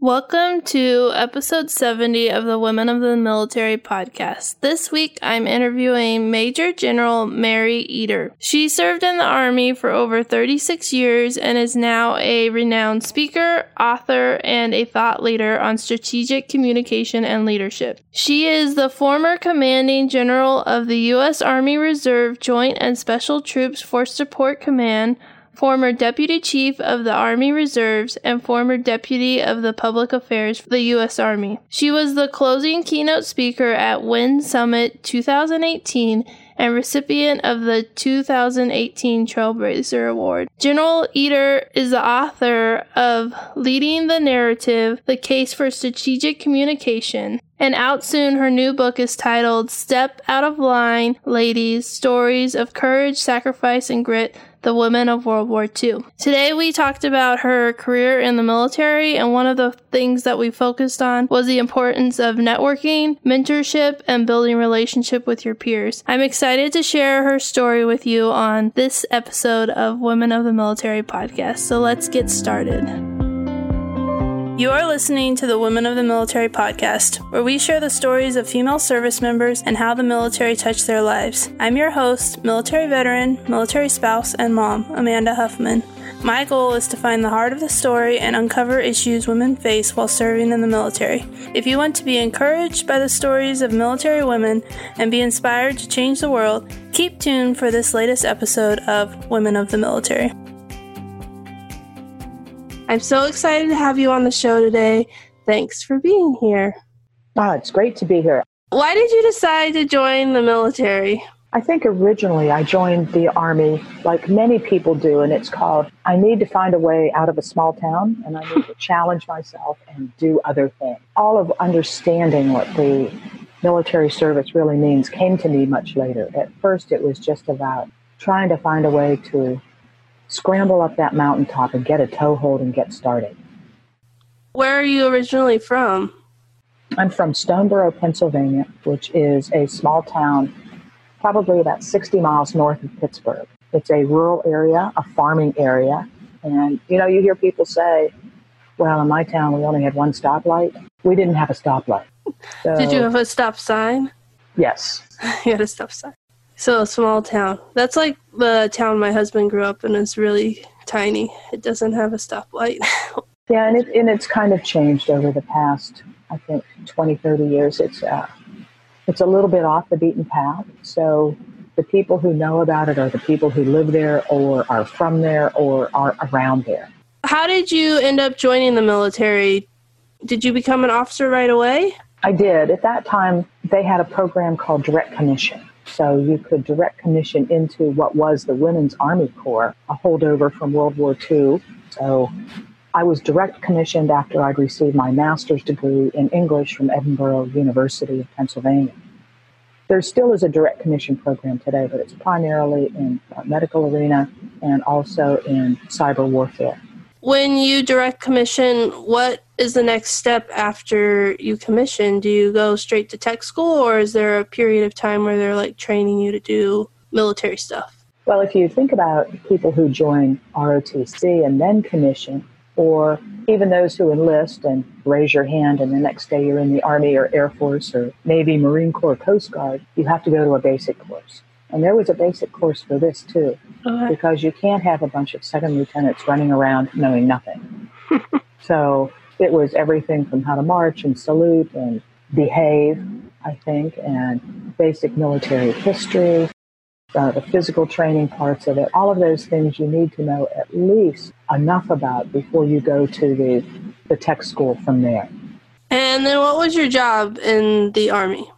Welcome to episode 70 of the Women of the Military podcast. This week I'm interviewing Major General Mary Eder. She served in the Army for over 36 years and is now a renowned speaker, author, and a thought leader on strategic communication and leadership. She is the former commanding general of the U.S. Army Reserve Joint and Special Troops Force Support Command former Deputy Chief of the Army Reserves, and former Deputy of the Public Affairs for the U.S. Army. She was the closing keynote speaker at WIN Summit 2018 and recipient of the 2018 Trailblazer Award. General Eder is the author of Leading the Narrative, The Case for Strategic Communication. And out soon, her new book is titled Step Out of Line, Ladies Stories of Courage, Sacrifice, and Grit the women of World War II. Today we talked about her career in the military, and one of the things that we focused on was the importance of networking, mentorship, and building relationship with your peers. I'm excited to share her story with you on this episode of Women of the Military podcast. So let's get started. You are listening to the Women of the Military podcast, where we share the stories of female service members and how the military touched their lives. I'm your host, military veteran, military spouse, and mom, Amanda Huffman. My goal is to find the heart of the story and uncover issues women face while serving in the military. If you want to be encouraged by the stories of military women and be inspired to change the world, keep tuned for this latest episode of Women of the Military. I'm so excited to have you on the show today. Thanks for being here. Oh, it's great to be here. Why did you decide to join the military? I think originally I joined the Army like many people do, and it's called I need to find a way out of a small town and I need to challenge myself and do other things. All of understanding what the military service really means came to me much later. At first, it was just about trying to find a way to scramble up that mountaintop and get a toehold and get started. Where are you originally from? I'm from Stoneboro, Pennsylvania, which is a small town probably about 60 miles north of Pittsburgh. It's a rural area, a farming area. And, you know, you hear people say, well, in my town, we only had one stoplight. We didn't have a stoplight. So, Did you have a stop sign? Yes. you had a stop sign. So a small town. That's like the town my husband grew up in. It's really tiny. It doesn't have a stoplight. yeah, and, it, and it's kind of changed over the past, I think, 20, 30 years. It's, uh, it's a little bit off the beaten path. So the people who know about it are the people who live there or are from there or are around there. How did you end up joining the military? Did you become an officer right away? I did. At that time, they had a program called Direct Commission. So you could direct commission into what was the Women's Army Corps, a holdover from World War II. So I was direct commissioned after I'd received my master's degree in English from Edinboro University of Pennsylvania. There still is a direct commission program today, but it's primarily in medical arena and also in cyber warfare. When you direct commission, what is the next step after you commission? Do you go straight to tech school, or is there a period of time where they're like training you to do military stuff? Well, if you think about people who join ROTC and then commission, or even those who enlist and raise your hand, and the next day you're in the Army or Air Force or Navy, Marine Corps, Coast Guard, you have to go to a basic course. And there was a basic course for this too, okay. because you can't have a bunch of second lieutenants running around knowing nothing. so it was everything from how to march and salute and behave, I think, and basic military history, uh, the physical training parts of it, all of those things you need to know at least enough about before you go to the, the tech school from there. And then what was your job in the Army?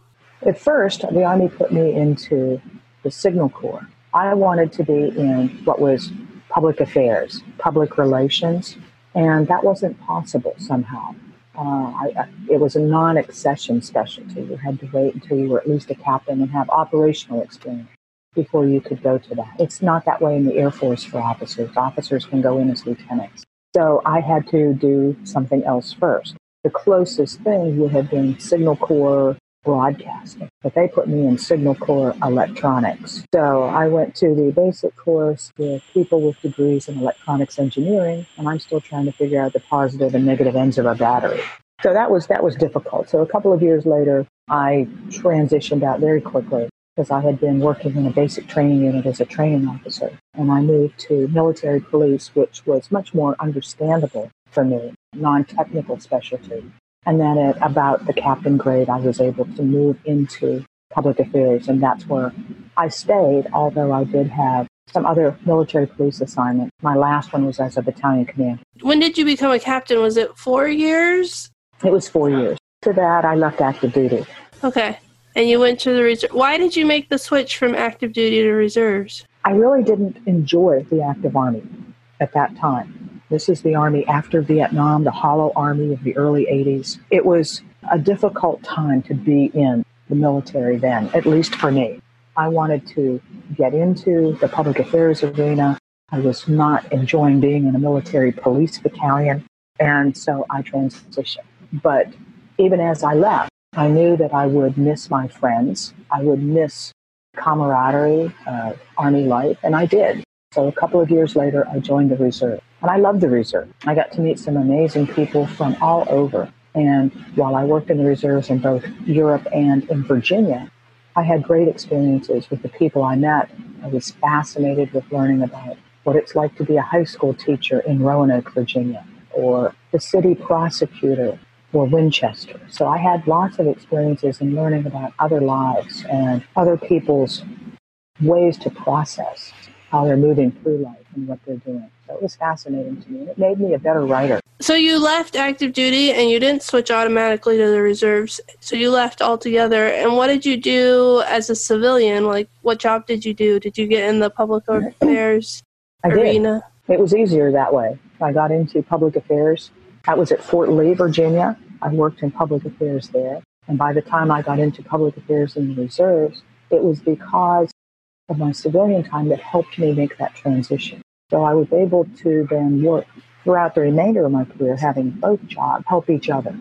At first, the Army put me into the Signal Corps. I wanted to be in what was public affairs, public relations, and that wasn't possible somehow. Uh, I, I, it was a non accession specialty. You had to wait until you were at least a captain and have operational experience before you could go to that. It's not that way in the Air Force for officers. Officers can go in as lieutenants. So I had to do something else first. The closest thing would have been Signal Corps broadcasting, but they put me in Signal Corps electronics. So I went to the basic course with people with degrees in electronics engineering, and I'm still trying to figure out the positive and negative ends of a battery. So that was that was difficult. So a couple of years later, I transitioned out very quickly because I had been working in a basic training unit as a training officer, and I moved to military police, which was much more understandable for me, non-technical specialty. And then at about the captain grade, I was able to move into public affairs, and that's where I stayed, although I did have some other military police assignments. My last one was as a battalion commander. When did you become a captain? Was it four years? It was four years. After that, I left active duty. Okay. And you went to the reserve. Why did you make the switch from active duty to reserves? I really didn't enjoy the active army at that time. This is the army after Vietnam, the hollow army of the early 80s. It was a difficult time to be in the military then, at least for me. I wanted to get into the public affairs arena. I was not enjoying being in a military police battalion, and so I transitioned. But even as I left, I knew that I would miss my friends. I would miss camaraderie, uh, Army life, and I did. So a couple of years later, I joined the reserve. And I loved the reserve. I got to meet some amazing people from all over. And while I worked in the reserves in both Europe and in Virginia, I had great experiences with the people I met. I was fascinated with learning about what it's like to be a high school teacher in Roanoke, Virginia, or the city prosecutor for Winchester. So I had lots of experiences in learning about other lives and other people's ways to process how they're moving through life and what they're doing. So it was fascinating to me. It made me a better writer. So you left active duty and you didn't switch automatically to the reserves. So you left altogether. And what did you do as a civilian? Like, what job did you do? Did you get in the public affairs arena? It was easier that way. I got into public affairs I was at Fort Lee, Virginia. I worked in public affairs there. And by the time I got into public affairs in the reserves, it was because of my civilian time that helped me make that transition. So I was able to then work throughout the remainder of my career, having both jobs help each other.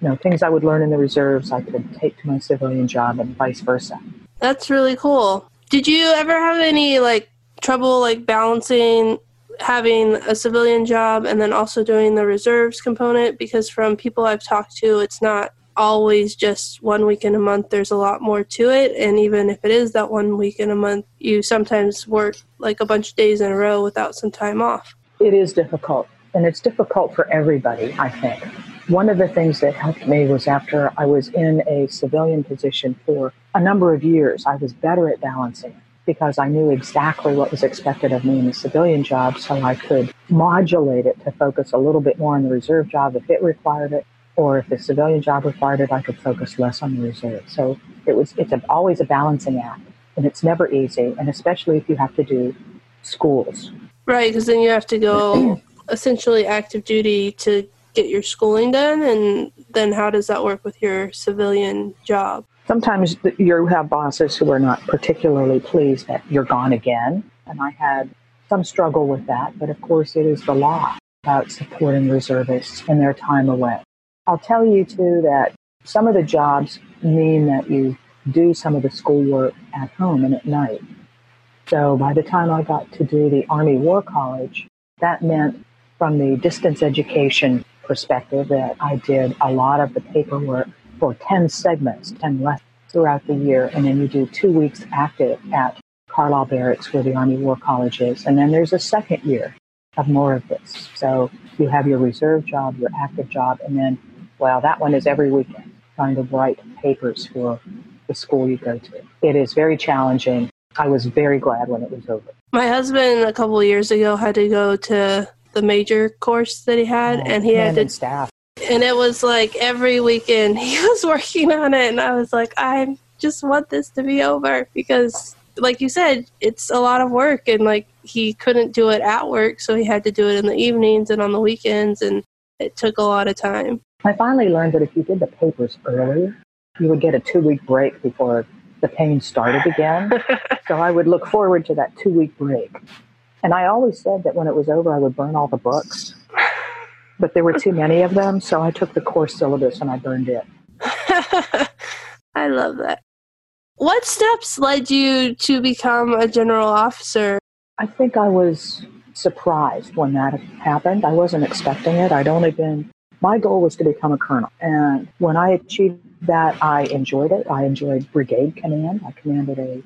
You know, things I would learn in the reserves, I could take to my civilian job and vice versa. That's really cool. Did you ever have any like trouble like balancing having a civilian job and then also doing the reserves component because from people I've talked to, it's not always just one week in a month. There's a lot more to it. And even if it is that one week in a month, you sometimes work like a bunch of days in a row without some time off. It is difficult. And it's difficult for everybody, I think. One of the things that helped me was after I was in a civilian position for a number of years, I was better at balancing because I knew exactly what was expected of me in the civilian job, so I could modulate it to focus a little bit more on the reserve job if it required it, or if the civilian job required it, I could focus less on the reserve. So it was it's a, always a balancing act, and it's never easy, and especially if you have to do schools. Right, because then you have to go essentially active duty to get your schooling done, and then how does that work with your civilian job? sometimes you have bosses who are not particularly pleased that you're gone again. And I had some struggle with that, but of course, it is the law about supporting reservists in their time away. I'll tell you too that some of the jobs mean that you do some of the schoolwork at home and at night. So by the time I got to do the Army War College, that meant from the distance education perspective that I did a lot of the paperwork for 10 segments, 10 lessons throughout the year. And then you do two weeks active at Carlisle Barracks, where the Army War College is. And then there's a second year of more of this. So you have your reserve job, your active job, and then, well, that one is every weekend, trying to write papers for the school you go to. It is very challenging. I was very glad when it was over. My husband, a couple years ago, had to go to the major course that he had, oh, and he had to staff and it was like every weekend he was working on it and i was like i just want this to be over because like you said it's a lot of work and like he couldn't do it at work so he had to do it in the evenings and on the weekends and it took a lot of time i finally learned that if you did the papers early you would get a two week break before the pain started again so i would look forward to that two week break and i always said that when it was over i would burn all the books but there were too many of them, so I took the course syllabus and I burned it. I I love that. What steps led you to become a general officer? I think I was surprised when that happened. I wasn't expecting it. I'd only been, my goal was to become a colonel. And when I achieved that, I enjoyed it. I enjoyed brigade command. I commanded a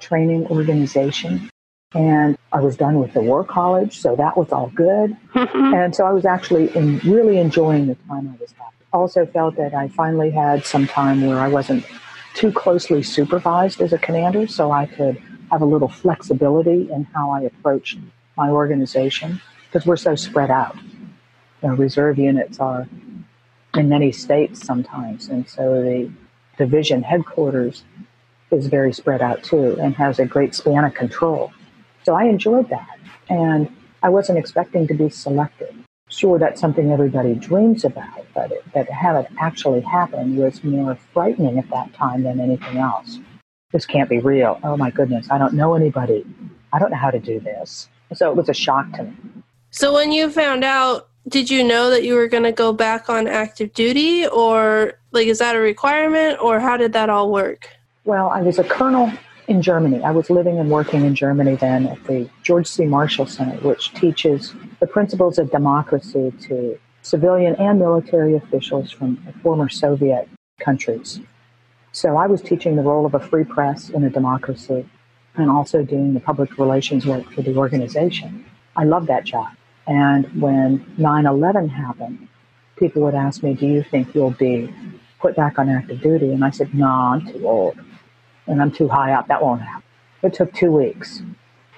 training organization and I was done with the war college, so that was all good. and so I was actually in, really enjoying the time I was having. Also felt that I finally had some time where I wasn't too closely supervised as a commander, so I could have a little flexibility in how I approached my organization because we're so spread out. Reserve units are in many states sometimes, and so the division headquarters is very spread out too and has a great span of control. So I enjoyed that. And I wasn't expecting to be selected. Sure, that's something everybody dreams about, but it, that have it actually happen was more frightening at that time than anything else. This can't be real. Oh my goodness, I don't know anybody. I don't know how to do this. So it was a shock to me. So when you found out, did you know that you were going to go back on active duty or like is that a requirement or how did that all work? Well, I was a colonel in Germany. I was living and working in Germany then at the George C. Marshall Center, which teaches the principles of democracy to civilian and military officials from former Soviet countries. So I was teaching the role of a free press in a democracy and also doing the public relations work for the organization. I loved that job. And when 9 11 happened, people would ask me, Do you think you'll be put back on active duty? And I said, No, I'm too old and I'm too high up. That won't happen. It took two weeks.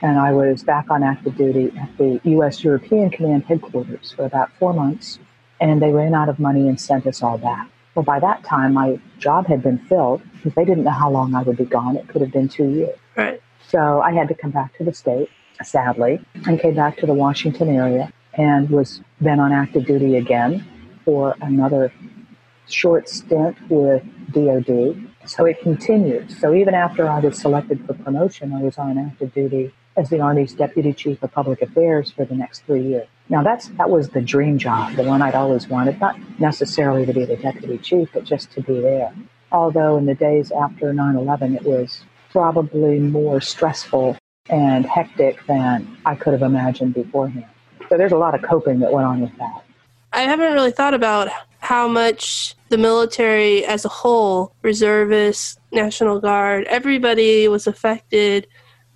And I was back on active duty at the U.S. European Command headquarters for about four months. And they ran out of money and sent us all back. Well, by that time, my job had been filled because they didn't know how long I would be gone. It could have been two years. Right. So I had to come back to the state, sadly, and came back to the Washington area and was then on active duty again for another short stint with DOD so it continued. So even after I was selected for promotion, I was on active duty as the Army's Deputy Chief of Public Affairs for the next three years. Now that's that was the dream job, the one I'd always wanted, not necessarily to be the deputy chief, but just to be there. Although in the days after 9/11, it was probably more stressful and hectic than I could have imagined beforehand. So there's a lot of coping that went on with that. I haven't really thought about how much the military as a whole, reservists, National Guard, everybody was affected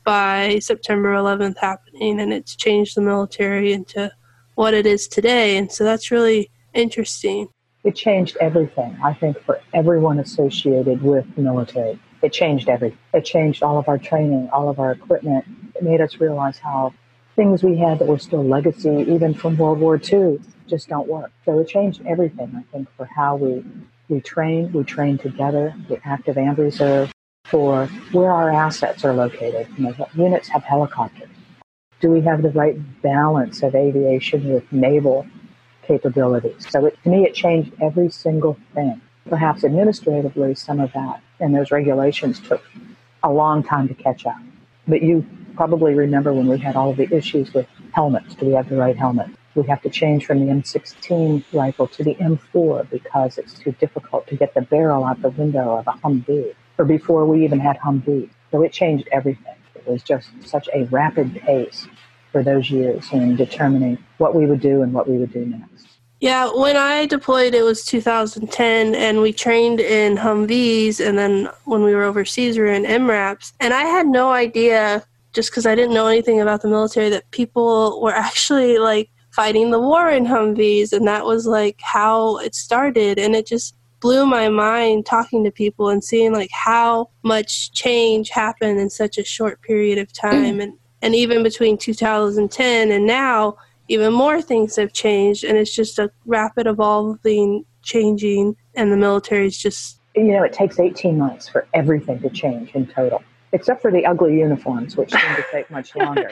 by September 11th happening, and it's changed the military into what it is today. And so that's really interesting. It changed everything, I think, for everyone associated with the military. It changed everything. It changed all of our training, all of our equipment. It made us realize how things we had that were still legacy, even from World War II, just don't work. So it changed everything, I think, for how we, we train. We train together, the active and reserve, for where our assets are located. You know, units have helicopters. Do we have the right balance of aviation with naval capabilities? So it, to me, it changed every single thing. Perhaps administratively, some of that and those regulations took a long time to catch up. But you probably remember when we had all of the issues with helmets. Do we have the right helmet? we have to change from the M16 rifle to the M4 because it's too difficult to get the barrel out the window of a Humvee, or before we even had Humvee. So it changed everything. It was just such a rapid pace for those years in determining what we would do and what we would do next. Yeah, when I deployed, it was 2010, and we trained in Humvees, and then when we were overseas, we were in MRAPs. And I had no idea, just because I didn't know anything about the military, that people were actually like fighting the war in Humvees, and that was like how it started. And it just blew my mind talking to people and seeing like how much change happened in such a short period of time. Mm. and and even between 2010 and now, even more things have changed, and it's just a rapid evolving, changing, and the military is just. You know, it takes 18 months for everything to change in total, except for the ugly uniforms, which seem to take much longer.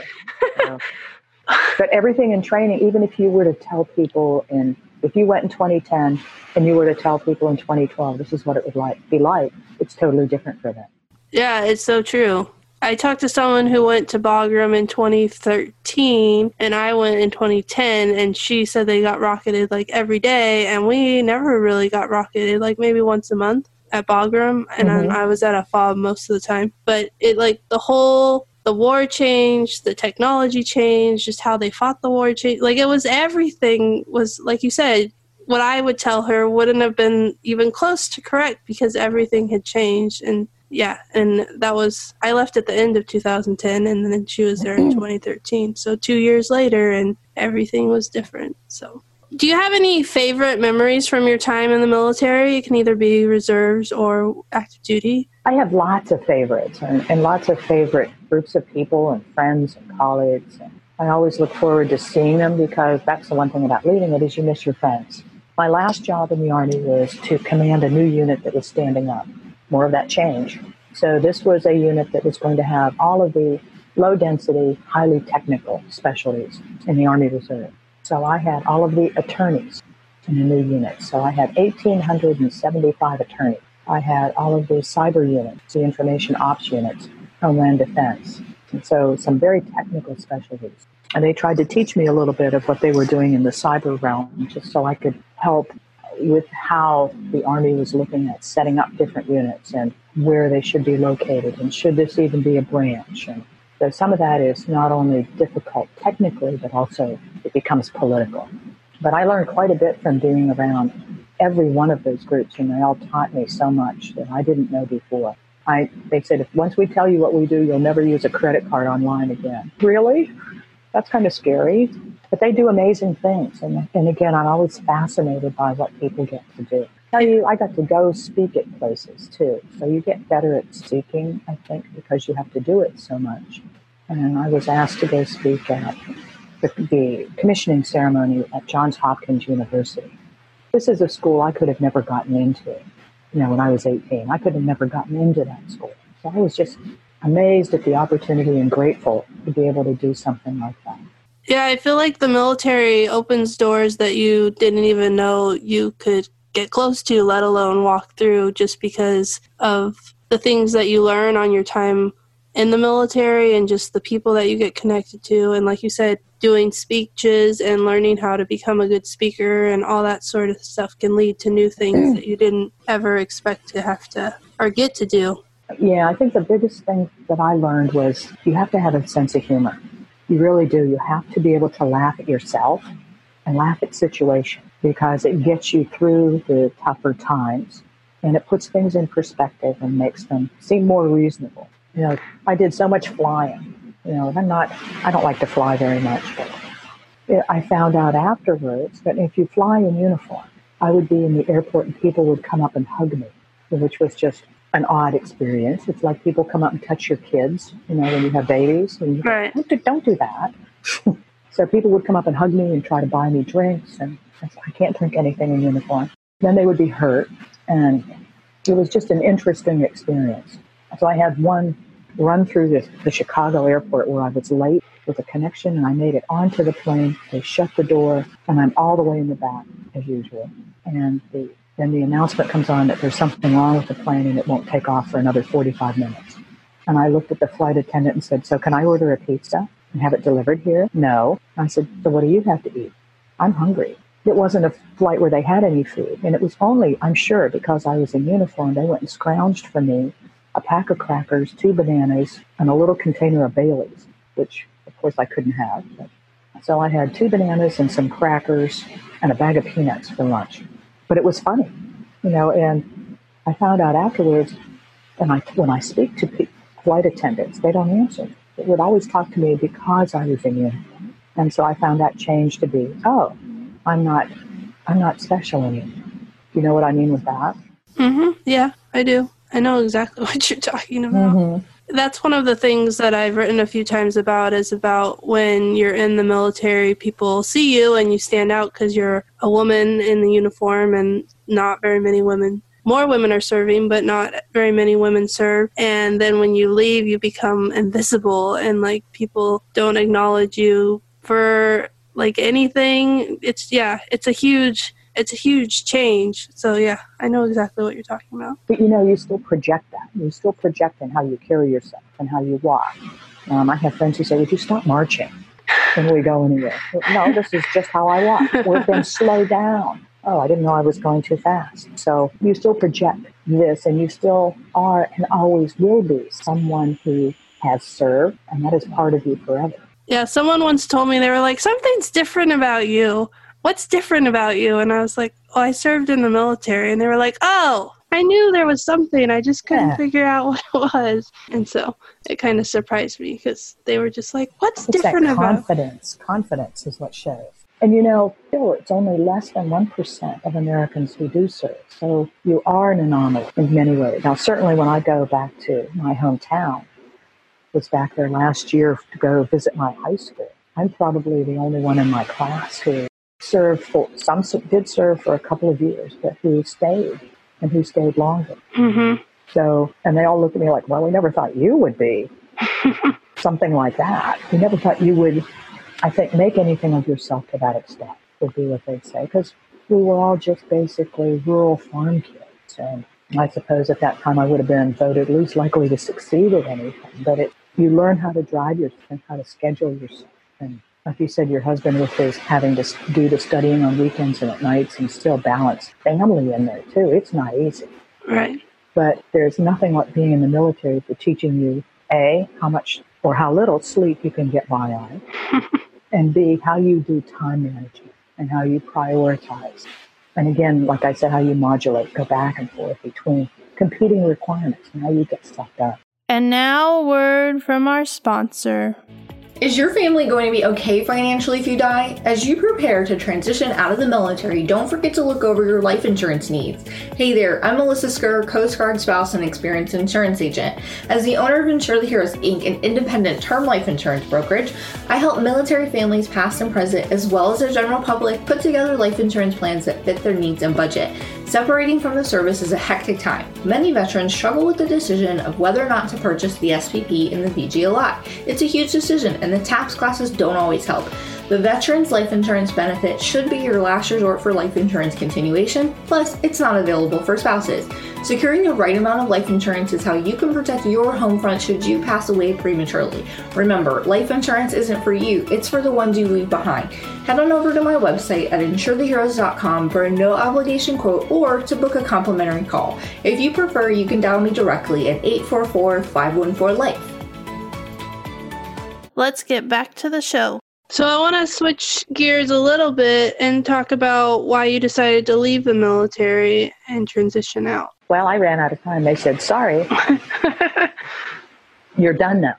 But everything in training, even if you were to tell people in, if you went in 2010 and you were to tell people in 2012, this is what it would like be like, it's totally different for them. Yeah, it's so true. I talked to someone who went to Bagram in 2013 and I went in 2010 and she said they got rocketed like every day and we never really got rocketed like maybe once a month. at Bagram, and mm-hmm. I, I was at a fob most of the time. But it like the whole the war changed, the technology changed, just how they fought the war changed. Like it was everything was like you said. What I would tell her wouldn't have been even close to correct because everything had changed and yeah, and that was I left at the end of 2010, and then she was there in mm-hmm. 2013. So two years later, and everything was different. So, do you have any favorite memories from your time in the military? It can either be reserves or active duty. I have lots of favorites, and, and lots of favorite groups of people and friends and colleagues. And I always look forward to seeing them because that's the one thing about leaving it is you miss your friends. My last job in the Army was to command a new unit that was standing up more of that change. So this was a unit that was going to have all of the low density, highly technical specialties in the Army Reserve. So I had all of the attorneys in the new unit. So I had 1,875 attorneys. I had all of the cyber units, the information ops units, Homeland Defense. And so some very technical specialties. And they tried to teach me a little bit of what they were doing in the cyber realm just so I could help with how the Army was looking at setting up different units and where they should be located and should this even be a branch. And so some of that is not only difficult technically, but also it becomes political. But I learned quite a bit from being around every one of those groups, and they all taught me so much that I didn't know before. I, they said, if once we tell you what we do, you'll never use a credit card online again. Really? That's kind of scary. But they do amazing things. And, and again, I'm always fascinated by what people get to do. Tell you, I got to go speak at places too. So you get better at speaking, I think, because you have to do it so much. And I was asked to go speak at the, the commissioning ceremony at Johns Hopkins University. This is a school I could have never gotten into, you know, when I was 18. I could have never gotten into that school. So I was just amazed at the opportunity and grateful to be able to do something like that. Yeah, I feel like the military opens doors that you didn't even know you could get close to, let alone walk through, just because of the things that you learn on your time in the military and just the people that you get connected to. And like you said, doing speeches and learning how to become a good speaker and all that sort of stuff can lead to new things mm. that you didn't ever expect to have to or get to do. Yeah, I think the biggest thing that I learned was you have to have a sense of humor. You really do. You have to be able to laugh at yourself and laugh at situations because it gets you through the tougher times and it puts things in perspective and makes them seem more reasonable. You know, I did so much flying. You know, I'm not, I don't like to fly very much, I found out afterwards that if you fly in uniform, I would be in the airport and people would come up and hug me, which was just an odd experience. It's like people come up and touch your kids, you know, when you have babies. And right. Don't do, don't do that. so people would come up and hug me and try to buy me drinks, and I can't drink anything in uniform. Then they would be hurt, and it was just an interesting experience. So I had one run through the, the Chicago airport where I was late with a connection, and I made it onto the plane. They shut the door, and I'm all the way in the back as usual. And the then the announcement comes on that there's something wrong with the plane and it won't take off for another 45 minutes. And I looked at the flight attendant and said, So can I order a pizza and have it delivered here? No. I said, So what do you have to eat? I'm hungry. It wasn't a flight where they had any food. And it was only, I'm sure, because I was in uniform, they went and scrounged for me a pack of crackers, two bananas, and a little container of Bailey's, which of course I couldn't have. But, so I had two bananas and some crackers and a bag of peanuts for lunch but it was funny, you know. And I found out afterwards, and I when I speak to pe- flight attendants, they don't answer. They would always talk to me because I was in uniform, and so I found that change to be, oh, I'm not, I'm not special anymore. You know what I mean with that? Mm-hmm. Yeah, I do. I know exactly what you're talking about. Mm-hmm that's one of the things that I've written a few times about is about when you're in the military, people see you and you stand out because you're a woman in the uniform, and not very many women. More women are serving, but not very many women serve. And then when you leave, you become invisible, and like people don't acknowledge you for like anything. It's yeah, it's a huge it's a huge change. So yeah, I know exactly what you're talking about. But you know, you still project that. You still project in how you carry yourself and how you walk. Um, I have friends who say, "Would you stop marching when we go anywhere?" No, this is just how I walk. Or then slow down. oh, I didn't know I was going too fast. So you still project this and you still are and always will be someone who has served, and that is part of you forever. Yeah, someone once told me they were like, something's different about you. What's different about you? And I was like, oh, I served in the military. And they were like, oh, I knew there was something. I just couldn't yeah. figure out what it was. And so it kind of surprised me because they were just like, what's it's different that confidence. about Confidence is what shows. And you know, still, it's only less than 1% of Americans who do serve. So you are an anomaly in many ways. Now, certainly when I go back to my hometown, was back there last year to go visit my high school. I'm probably the only one in my class who served for, some did serve for a couple of years, but who stayed and who stayed longer. Mm-hmm. So, and they all look at me like, well, we never thought you would be something like that. We never thought you would, I think, make anything of yourself to that extent, would be what they'd say. Because we were all just basically rural farm kids. And I suppose at that time I would have been voted least likely to succeed at anything. But it, you learn how to drive yourself, how to schedule yourself. And like you said, your husband with his having to do the studying on weekends and at nights and still balance family in there too. It's not easy. Right. But there's nothing like being in the military for teaching you A, how much or how little sleep you can get by on, and B, how you do time management and how you prioritize. And again, like I said, how you modulate, go back and forth between competing requirements and how you get stuff done. And now, a word from our sponsor. Is your family going to be okay financially if you die? As you prepare to transition out of the military, don't forget to look over your life insurance needs. Hey there, I'm Melissa Skur, Coast Guard spouse and experienced insurance agent. As the owner of Insure the Heroes Inc., an independent term life insurance brokerage, I help military families past and present, as well as the general public, put together life insurance plans that fit their needs and budget. Separating from the service is a hectic time. Many veterans struggle with the decision of whether or not to purchase the SBP and the VGLI. It's a huge decision, and the TAP classes don't always help. The Veterans Life Insurance benefit should be your last resort for life insurance continuation, plus, it's not available for spouses. Securing the right amount of life insurance is how you can protect your home front should you pass away prematurely. Remember, life insurance isn't for you, it's for the ones you leave behind. Head on over to my website at insuretheheroes.com for a no obligation quote or to book a complimentary call. If you prefer, you can dial me directly at 844 514 LIFE. Let's get back to the show. So I want to switch gears a little bit and talk about why you decided to leave the military and transition out. Well, I ran out of time. They said, "Sorry, you're done now."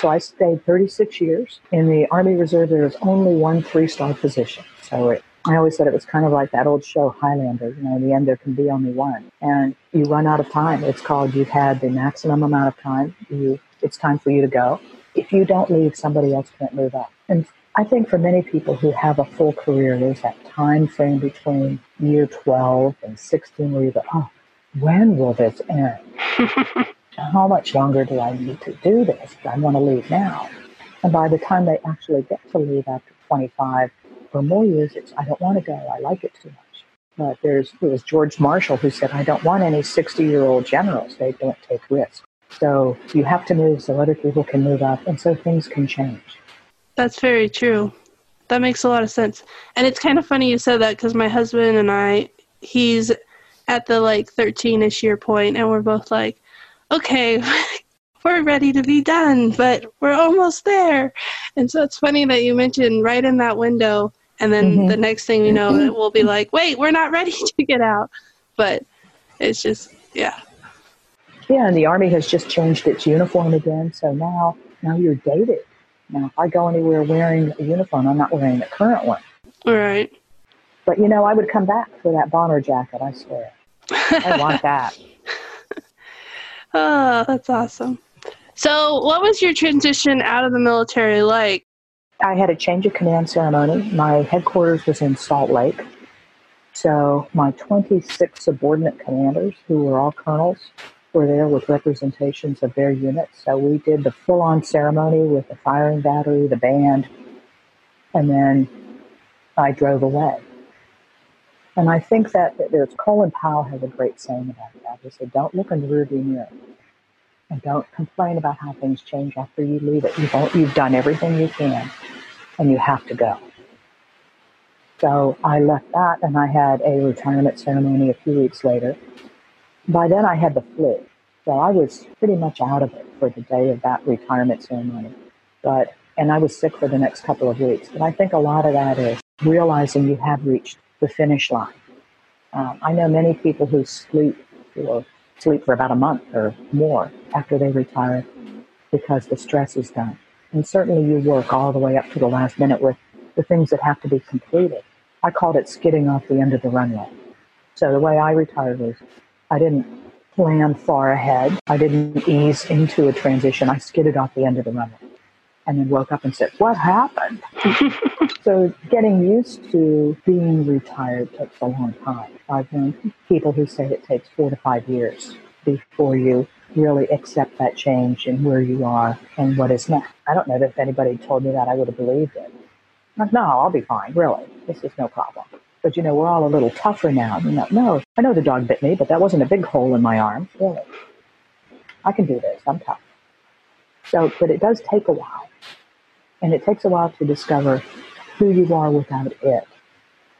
So I stayed 36 years in the Army Reserve. There was only one three-star position, so it, I always said it was kind of like that old show Highlander. You know, in the end, there can be only one, and you run out of time. It's called you've had the maximum amount of time. You, it's time for you to go. If you don't leave, somebody else can't move up. And I think for many people who have a full career, there's that time frame between year 12 and 16 where you go, oh, when will this end? How much longer do I need to do this? I want to leave now. And by the time they actually get to leave after 25 or more years, it's, I don't want to go. I like it too much. But there's, it was George Marshall who said, I don't want any 60 year old generals. They don't take risks. So you have to move so other people can move up and so things can change. That's very true. That makes a lot of sense. And it's kind of funny you said that because my husband and I, he's at the like 13 ish year point, and we're both like, okay, we're ready to be done, but we're almost there. And so it's funny that you mentioned right in that window, and then mm-hmm. the next thing you know, it will be like, wait, we're not ready to get out. But it's just, yeah. Yeah, and the Army has just changed its uniform again, so now now you're dated. Now, if I go anywhere wearing a uniform, I'm not wearing the current one. All right. But you know, I would come back for that bomber jacket. I swear. I want that. oh, that's awesome. So, what was your transition out of the military like? I had a change of command ceremony. My headquarters was in Salt Lake. So, my 26 subordinate commanders, who were all colonels, were there with representations of their units. So we did the full on ceremony with the firing battery, the band, and then I drove away. And I think that there's Colin Powell has a great saying about that. He said, Don't look in the rearview mirror. And don't complain about how things change after you leave it. You've, you've done everything you can, and you have to go. So I left that and I had a retirement ceremony a few weeks later. By then I had the flu. So I was pretty much out of it for the day of that retirement ceremony. But, and I was sick for the next couple of weeks. But I think a lot of that is realizing you have reached the finish line. Um, I know many people who sleep or sleep for about a month or more after they retire because the stress is done. And certainly you work all the way up to the last minute with the things that have to be completed. I called it skidding off the end of the runway. So the way I retired was I didn't plan far ahead. I didn't ease into a transition. I skidded off the end of the runway and then woke up and said, What happened? so getting used to being retired takes a long time. I've known people who say it takes four to five years before you really accept that change in where you are and what is next. I don't know that if anybody told me that I would have believed it. Like, no, I'll be fine, really. This is no problem. But you know, we're all a little tougher now. You know, no, I know the dog bit me, but that wasn't a big hole in my arm. Really. I can do this. I'm tough. So, but it does take a while. And it takes a while to discover who you are without it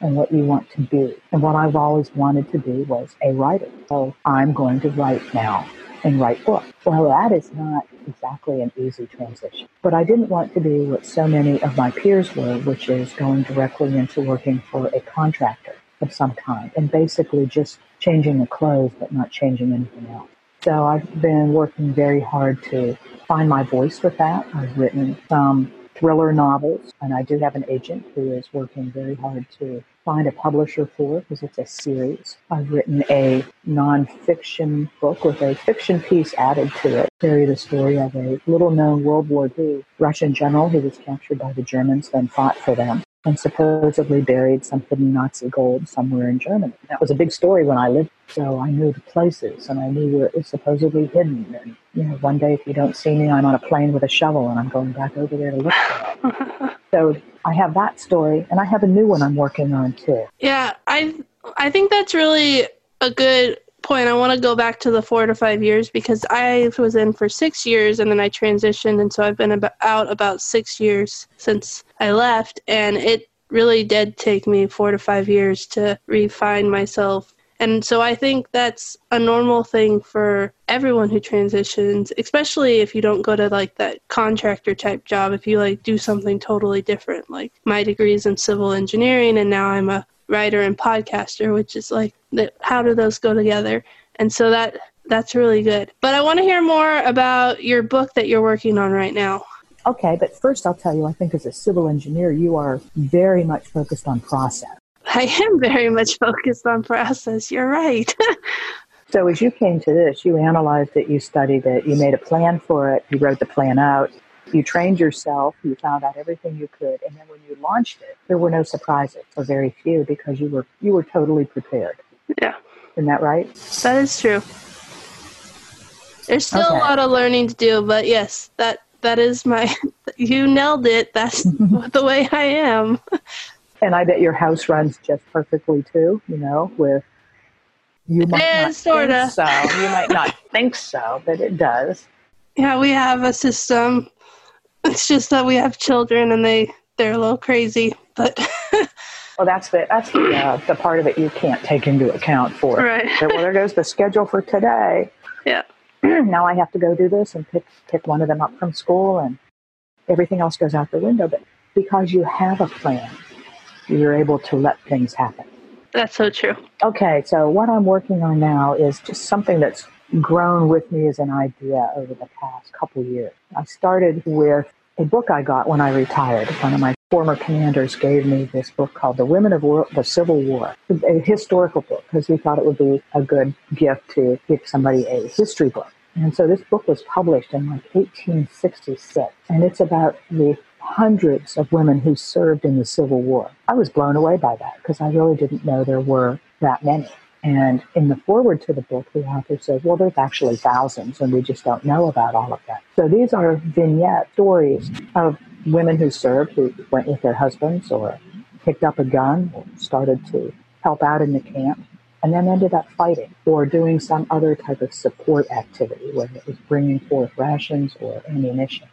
and what you want to be. And what I've always wanted to be was a writer. So I'm going to write now and write books. Well, that is not exactly an easy transition. But I didn't want to be what so many of my peers were, which is going directly into working for a contractor of some kind and basically just changing the clothes but not changing anything else. So I've been working very hard to find my voice with that. I've written some thriller novels, and I do have an agent who is working very hard to find a publisher for because it's a series. I've written a nonfiction book with a fiction piece added to it. Carry the story of a little known World War II Russian general who was captured by the Germans, then fought for them and supposedly buried some hidden Nazi gold somewhere in Germany. That was a big story when I lived, so I knew the places and I knew where it was supposedly hidden. And you know, one day if you don't see me, I'm on a plane with a shovel and I'm going back over there to look for it. so I have that story, and I have a new one I'm working on too. Yeah, I I think that's really a good point. I want to go back to the four to five years because I was in for six years and then I transitioned, and so I've been about, out about six years since I left, and it really did take me four to five years to refine myself. And so I think that's a normal thing for everyone who transitions, especially if you don't go to like that contractor type job. If you like do something totally different, like my degree is in civil engineering, and now I'm a writer and podcaster, which is like that how do those go together? And so that that's really good. But I want to hear more about your book that you're working on right now. Okay, but first I'll tell you, I think as a civil engineer, you are very much focused on process. I am very much focused on process. You're right. so as you came to this, you analyzed it, you studied it, you made a plan for it, you wrote the plan out, you trained yourself, you found out everything you could, and then when you launched it, there were no surprises, or very few, because you were you were totally prepared. Yeah. Isn't that right? That is true. There's still okay. a lot of learning to do, but yes, that that is my you nailed it. That's the way I am. And I bet your house runs just perfectly too, you know, with you might yeah, not sorta. think so. You might not think so, but it does. Yeah, we have a system it's just that we have children and they they're a little crazy, but. well, that's the that's the uh, the part of it you can't take into account for. Right. So, well, there goes the schedule for today. Yeah. now I have to go do this and pick pick one of them up from school, and everything else goes out the window. But because you have a plan, you're able to let things happen. That's so true. Okay, so what I'm working on now is just something that's grown with me as an idea over the past couple years. I started with a book I got when I retired. One of my former commanders gave me this book called The Women of War- the Civil War, a historical book, because he thought it would be a good gift to give somebody a history book. And so this book was published in like 1866, and it's about the hundreds of women who served in the Civil War. I was blown away by that because I really didn't know there were that many. And in the foreword to the book, the author says, well, there's actually thousands, and we just don't know about all of that. So these are vignette stories of women who served, who went with their husbands or picked up a gun or started to help out in the camp, and then ended up fighting or doing some other type of support activity, whether it was bringing forth rations or ammunition.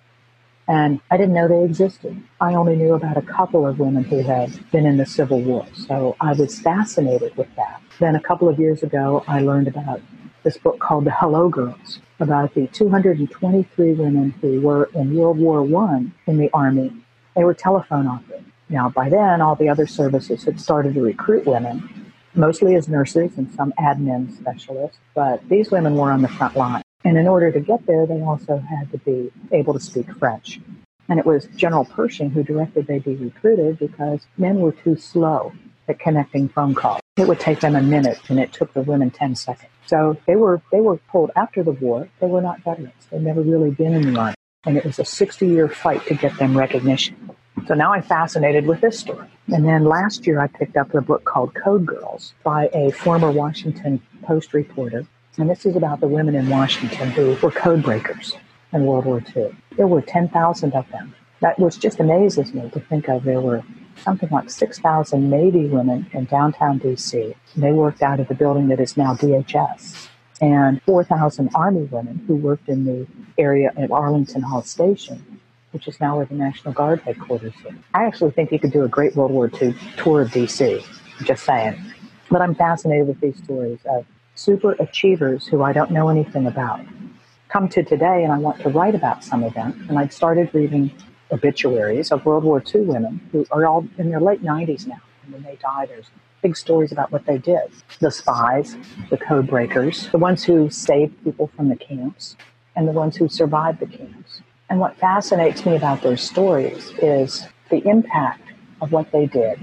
And I didn't know they existed. I only knew about a couple of women who had been in the Civil War. So I was fascinated with that. Then a couple of years ago, I learned about this book called The Hello Girls, about the 223 women who were in World War I in the Army. They were telephone operators. Now, by then, all the other services had started to recruit women, mostly as nurses and some admin specialists, but these women were on the front line. And in order to get there, they also had to be able to speak French. And it was General Pershing who directed they be recruited because men were too slow at connecting phone calls. It would take them a minute, and it took the women 10 seconds. So they were they were pulled after the war. They were not veterans. They'd never really been in the army, and it was a 60-year fight to get them recognition. So now I'm fascinated with this story. And then last year I picked up a book called Code Girls by a former Washington Post reporter. And this is about the women in Washington who were code breakers in World War II. There were 10,000 of them. That which just amazes me to think of. There were something like 6,000 Navy women in downtown DC. They worked out of the building that is now DHS. And 4,000 Army women who worked in the area at Arlington Hall Station, which is now where the National Guard headquarters is. I actually think you could do a great World War II tour of DC. Just saying. But I'm fascinated with these stories of super achievers who I don't know anything about. Come to today, and I want to write about some them. And I'd started reading obituaries of World War II women who are all in their late 90s now. And when they die, there's big stories about what they did. The spies, the code breakers, the ones who saved people from the camps, and the ones who survived the camps. And what fascinates me about their stories is the impact of what they did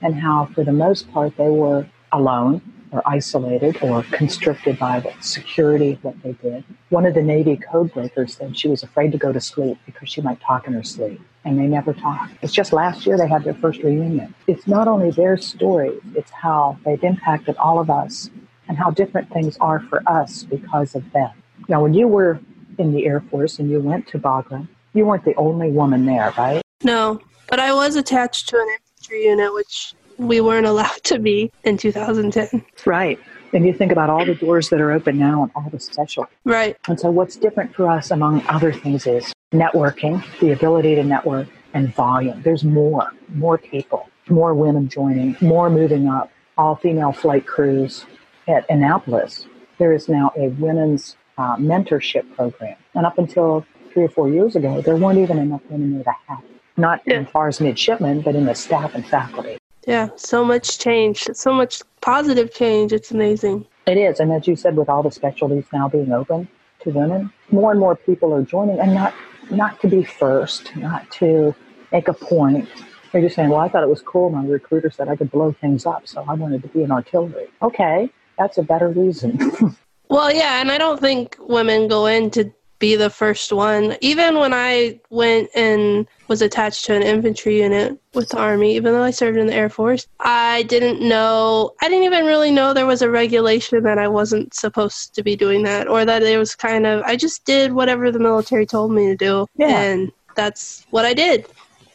and how, for the most part, they were alone or isolated or constricted by the security of what they did. One of the Navy code breakers said she was afraid to go to sleep because she might talk in her sleep. And they never talked. It's just last year they had their first reunion. It's not only their story, it's how they've impacted all of us and how different things are for us because of them. Now, when you were in the Air Force and you went to Bagram, you weren't the only woman there, right? No, but I was attached to an infantry unit, which we weren't allowed to be in 2010. Right. And you think about all the doors that are open now and all the special. Right. And so, what's different for us, among other things, is networking, the ability to network, and volume. There's more, more people, more women joining, more moving up, all female flight crews at Annapolis. There is now a women's uh, mentorship program. And up until three or four years ago, there weren't even enough women there to have it. Not yeah. as far as midshipmen, but in the staff and faculty. Yeah, so much change, so much positive change. It's amazing. It is. And as you said, with all the specialties now being open to women, more and more people are joining and not, not to be first, not to make a point. They're just saying, well, I thought it was cool. My recruiter said I could blow things up, so I wanted to be in artillery. Okay, that's a better reason. well, yeah, and I don't think women go into be the first one. Even when I went and was attached to an infantry unit with the Army, even though I served in the Air Force, I didn't know, I didn't even really know there was a regulation that I wasn't supposed to be doing that, or that it was kind of, I just did whatever the military told me to do. Yeah. And that's what I did.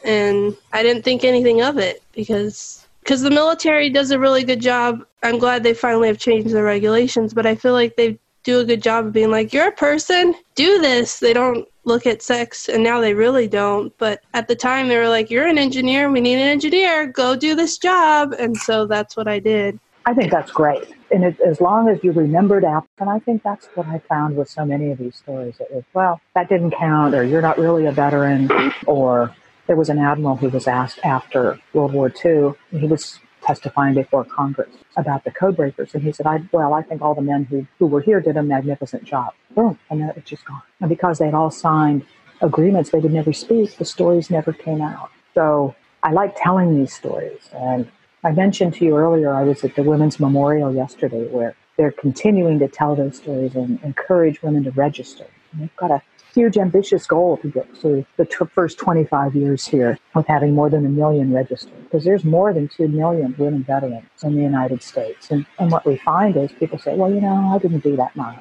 And I didn't think anything of it because because the military does a really good job. I'm glad they finally have changed the regulations, but I feel like they've do a good job of being like, you're a person, do this. They don't look at sex, and now they really don't. But at the time, they were like, you're an engineer, we need an engineer, go do this job. And so that's what I did. I think that's great. And it, as long as you remembered after, and I think that's what I found with so many of these stories. It was, well, that didn't count, or you're not really a veteran, or there was an admiral who was asked after World War II. He was testifying before Congress about the code breakers. And he said, I, well, I think all the men who, who were here did a magnificent job. Boom. And then it's just gone. And because they'd all signed agreements they would never speak, the stories never came out. So I like telling these stories. And I mentioned to you earlier, I was at the Women's Memorial yesterday where they're continuing to tell those stories and encourage women to register. And they've got a huge ambitious goal to get to the t- first 25 years here with having more than a million registered because there's more than 2 million women veterans in the United States. And, and what we find is people say, well, you know, I didn't do that much.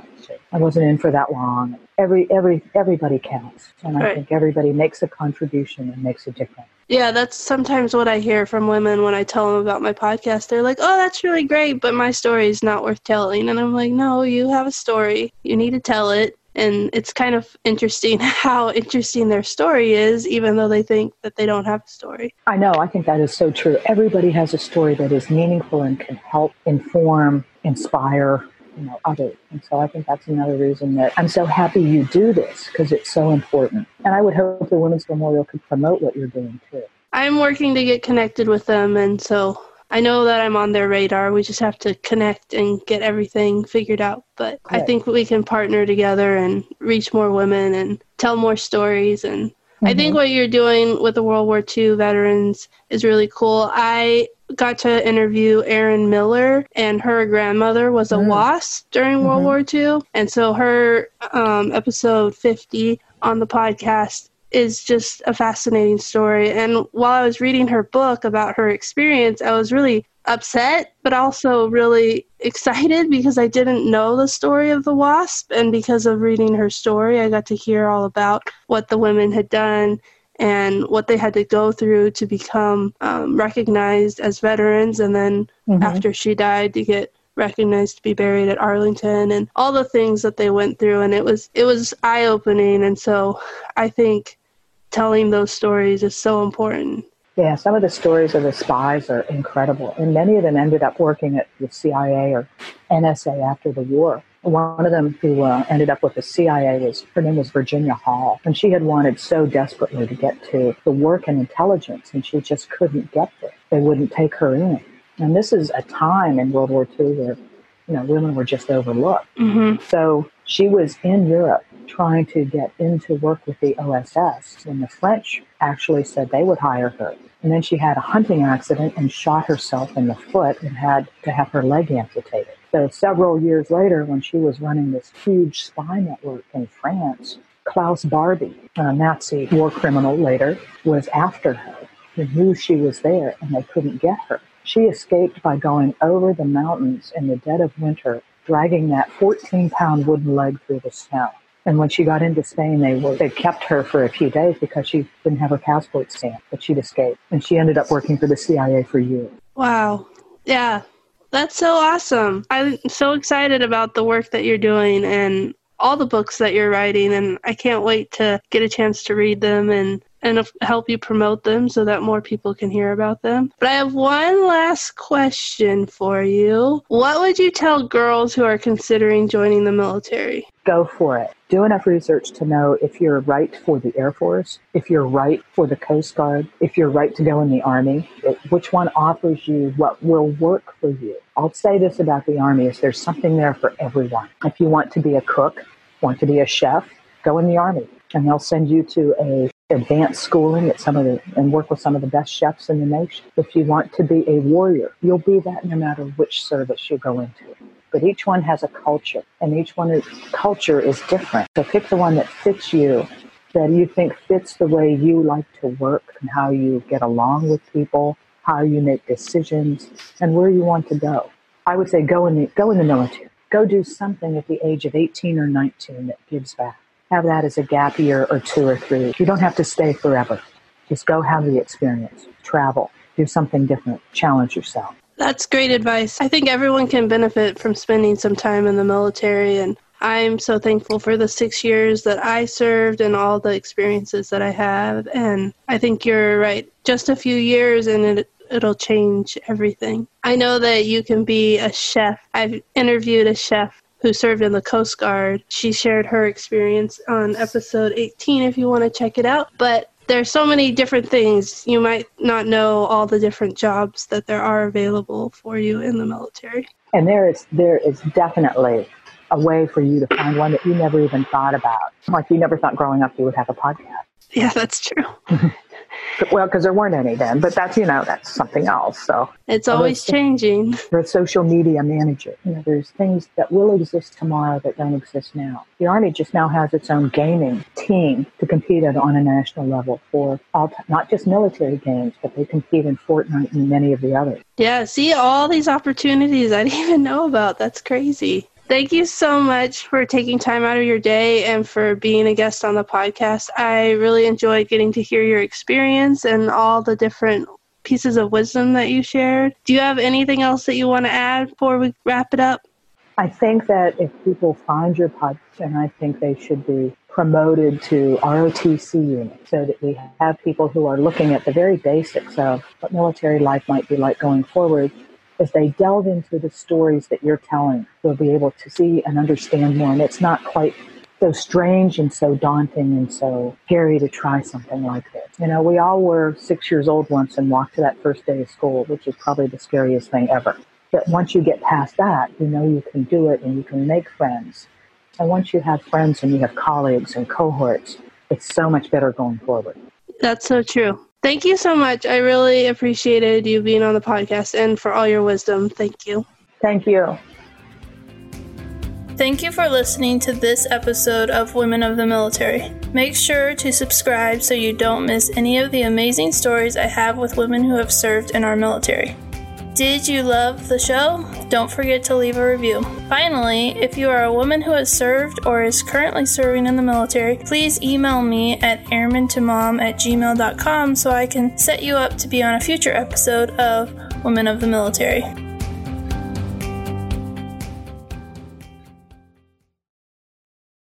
I wasn't in for that long. Every, every, everybody counts. And I right. think everybody makes a contribution and makes a difference. Yeah, that's sometimes what I hear from women when I tell them about my podcast. They're like, oh, that's really great, but my story is not worth telling. And I'm like, no, you have a story. You need to tell it And it's kind of interesting how interesting their story is, even though they think that they don't have a story. I know. I think that is so true. Everybody has a story that is meaningful and can help inform, inspire, you know, others. And so I think that's another reason that I'm so happy you do this because it's so important. And I would hope the Women's Memorial could promote what you're doing too. I'm working to get connected with them, and so I know that I'm on their radar. We just have to connect and get everything figured out. But I think we can partner together and reach more women and tell more stories. And mm-hmm. I think mm-hmm. what you're doing with the World War II veterans is really cool. I got to interview Erin Miller, and her grandmother was a mm. WASP during mm-hmm. World War II. And so her um, episode 50 on the podcast is just a fascinating story. And while I was reading her book about her experience, I was really upset, but also really excited because I didn't know the story of the wasp. And because of reading her story, I got to hear all about what the women had done and what they had to go through to become um, recognized as veterans. And then mm-hmm. after she died, to get recognized to be buried at Arlington and all the things that they went through and it was it was eye opening and so I think telling those stories is so important. Yeah, some of the stories of the spies are incredible, and many of them ended up working at the CIA or NSA after the war. One of them who uh, ended up with the CIA was her name was Virginia Hall, and she had wanted so desperately to get to the work in intelligence, and she just couldn't get there. They wouldn't take her in. And this is a time in World War II where you know women were just overlooked. Mm-hmm. So she was in Europe trying to get into work with the OSS when the French actually said they would hire her. And then she had a hunting accident and shot herself in the foot and had to have her leg amputated. So several years later, when she was running this huge spy network in France, Klaus Barbie, a Nazi war criminal later, was after her. He knew she was there and they couldn't get her. She escaped by going over the mountains in the dead of winter, dragging that 14 pound wooden leg through the snow. And when she got into Spain, they were they kept her for a few days because she didn't have her passport stamp, but she'd escaped, and she ended up working for the CIA for years. Wow, yeah, that's so awesome! I'm so excited about the work that you're doing and all the books that you're writing, and I can't wait to get a chance to read them and and help you promote them so that more people can hear about them. But I have one last question for you. What would you tell girls who are considering joining the military? Go for it. Do enough research to know if you're right for the Air Force, if you're right for the Coast Guard, if you're right to go in the Army, which one offers you what will work for you. I'll say this about the Army is there's something there for everyone. If you want to be a cook, want to be a chef, go in the Army and they'll send you to a advanced schooling at some of the and work with some of the best chefs in the nation. If you want to be a warrior, you'll be that no matter which service you go into. But each one has a culture, and each one culture is different. So pick the one that fits you, that you think fits the way you like to work and how you get along with people, how you make decisions, and where you want to go. I would say go in the go in the military. Go do something at the age of 18 or 19 that gives back have that as a gap year or two or three. You don't have to stay forever. Just go have the experience, travel, do something different, challenge yourself. That's great advice. I think everyone can benefit from spending some time in the military, and I'm so thankful for the six years that I served and all the experiences that I have. And I think you're right. Just a few years, and it, it'll change everything. I know that you can be a chef. I've interviewed a chef who served in the Coast Guard. She shared her experience on episode 18 if you want to check it out. But there's so many different things. You might not know all the different jobs that there are available for you in the military. And there is there is definitely a way for you to find one that you never even thought about. Like you never thought growing up you would have a podcast. Yeah, that's true. well, because there weren't any then, but that's you know that's something else. So it's always changing. You're a social media manager. You know, there's things that will exist tomorrow that don't exist now. The army just now has its own gaming team to compete at on a national level for all, not just military games, but they compete in Fortnite and many of the others. Yeah, see all these opportunities I didn't even know about. That's crazy. Thank you so much for taking time out of your day and for being a guest on the podcast. I really enjoyed getting to hear your experience and all the different pieces of wisdom that you shared. Do you have anything else that you want to add before we wrap it up? I think that if people find your podcast, and I think they should be promoted to ROTC units so that we have people who are looking at the very basics of what military life might be like going forward. As they delve into the stories that you're telling, they'll be able to see and understand more. And it's not quite so strange and so daunting and so scary to try something like this. You know, we all were six years old once and walked to that first day of school, which is probably the scariest thing ever. But once you get past that, you know you can do it and you can make friends and once you have friends and you have colleagues and cohorts, it's so much better going forward. That's so true. Thank you so much. I really appreciated you being on the podcast and for all your wisdom. Thank you. Thank you. Thank you for listening to this episode of Women of the Military. Make sure to subscribe so you don't miss any of the amazing stories I have with women who have served in our military. Did you love the show? Don't forget to leave a review. Finally, if you are a woman who has served or is currently serving in the military, please email me at airmantomom at gmail.com so I can set you up to be on a future episode of Women of the Military.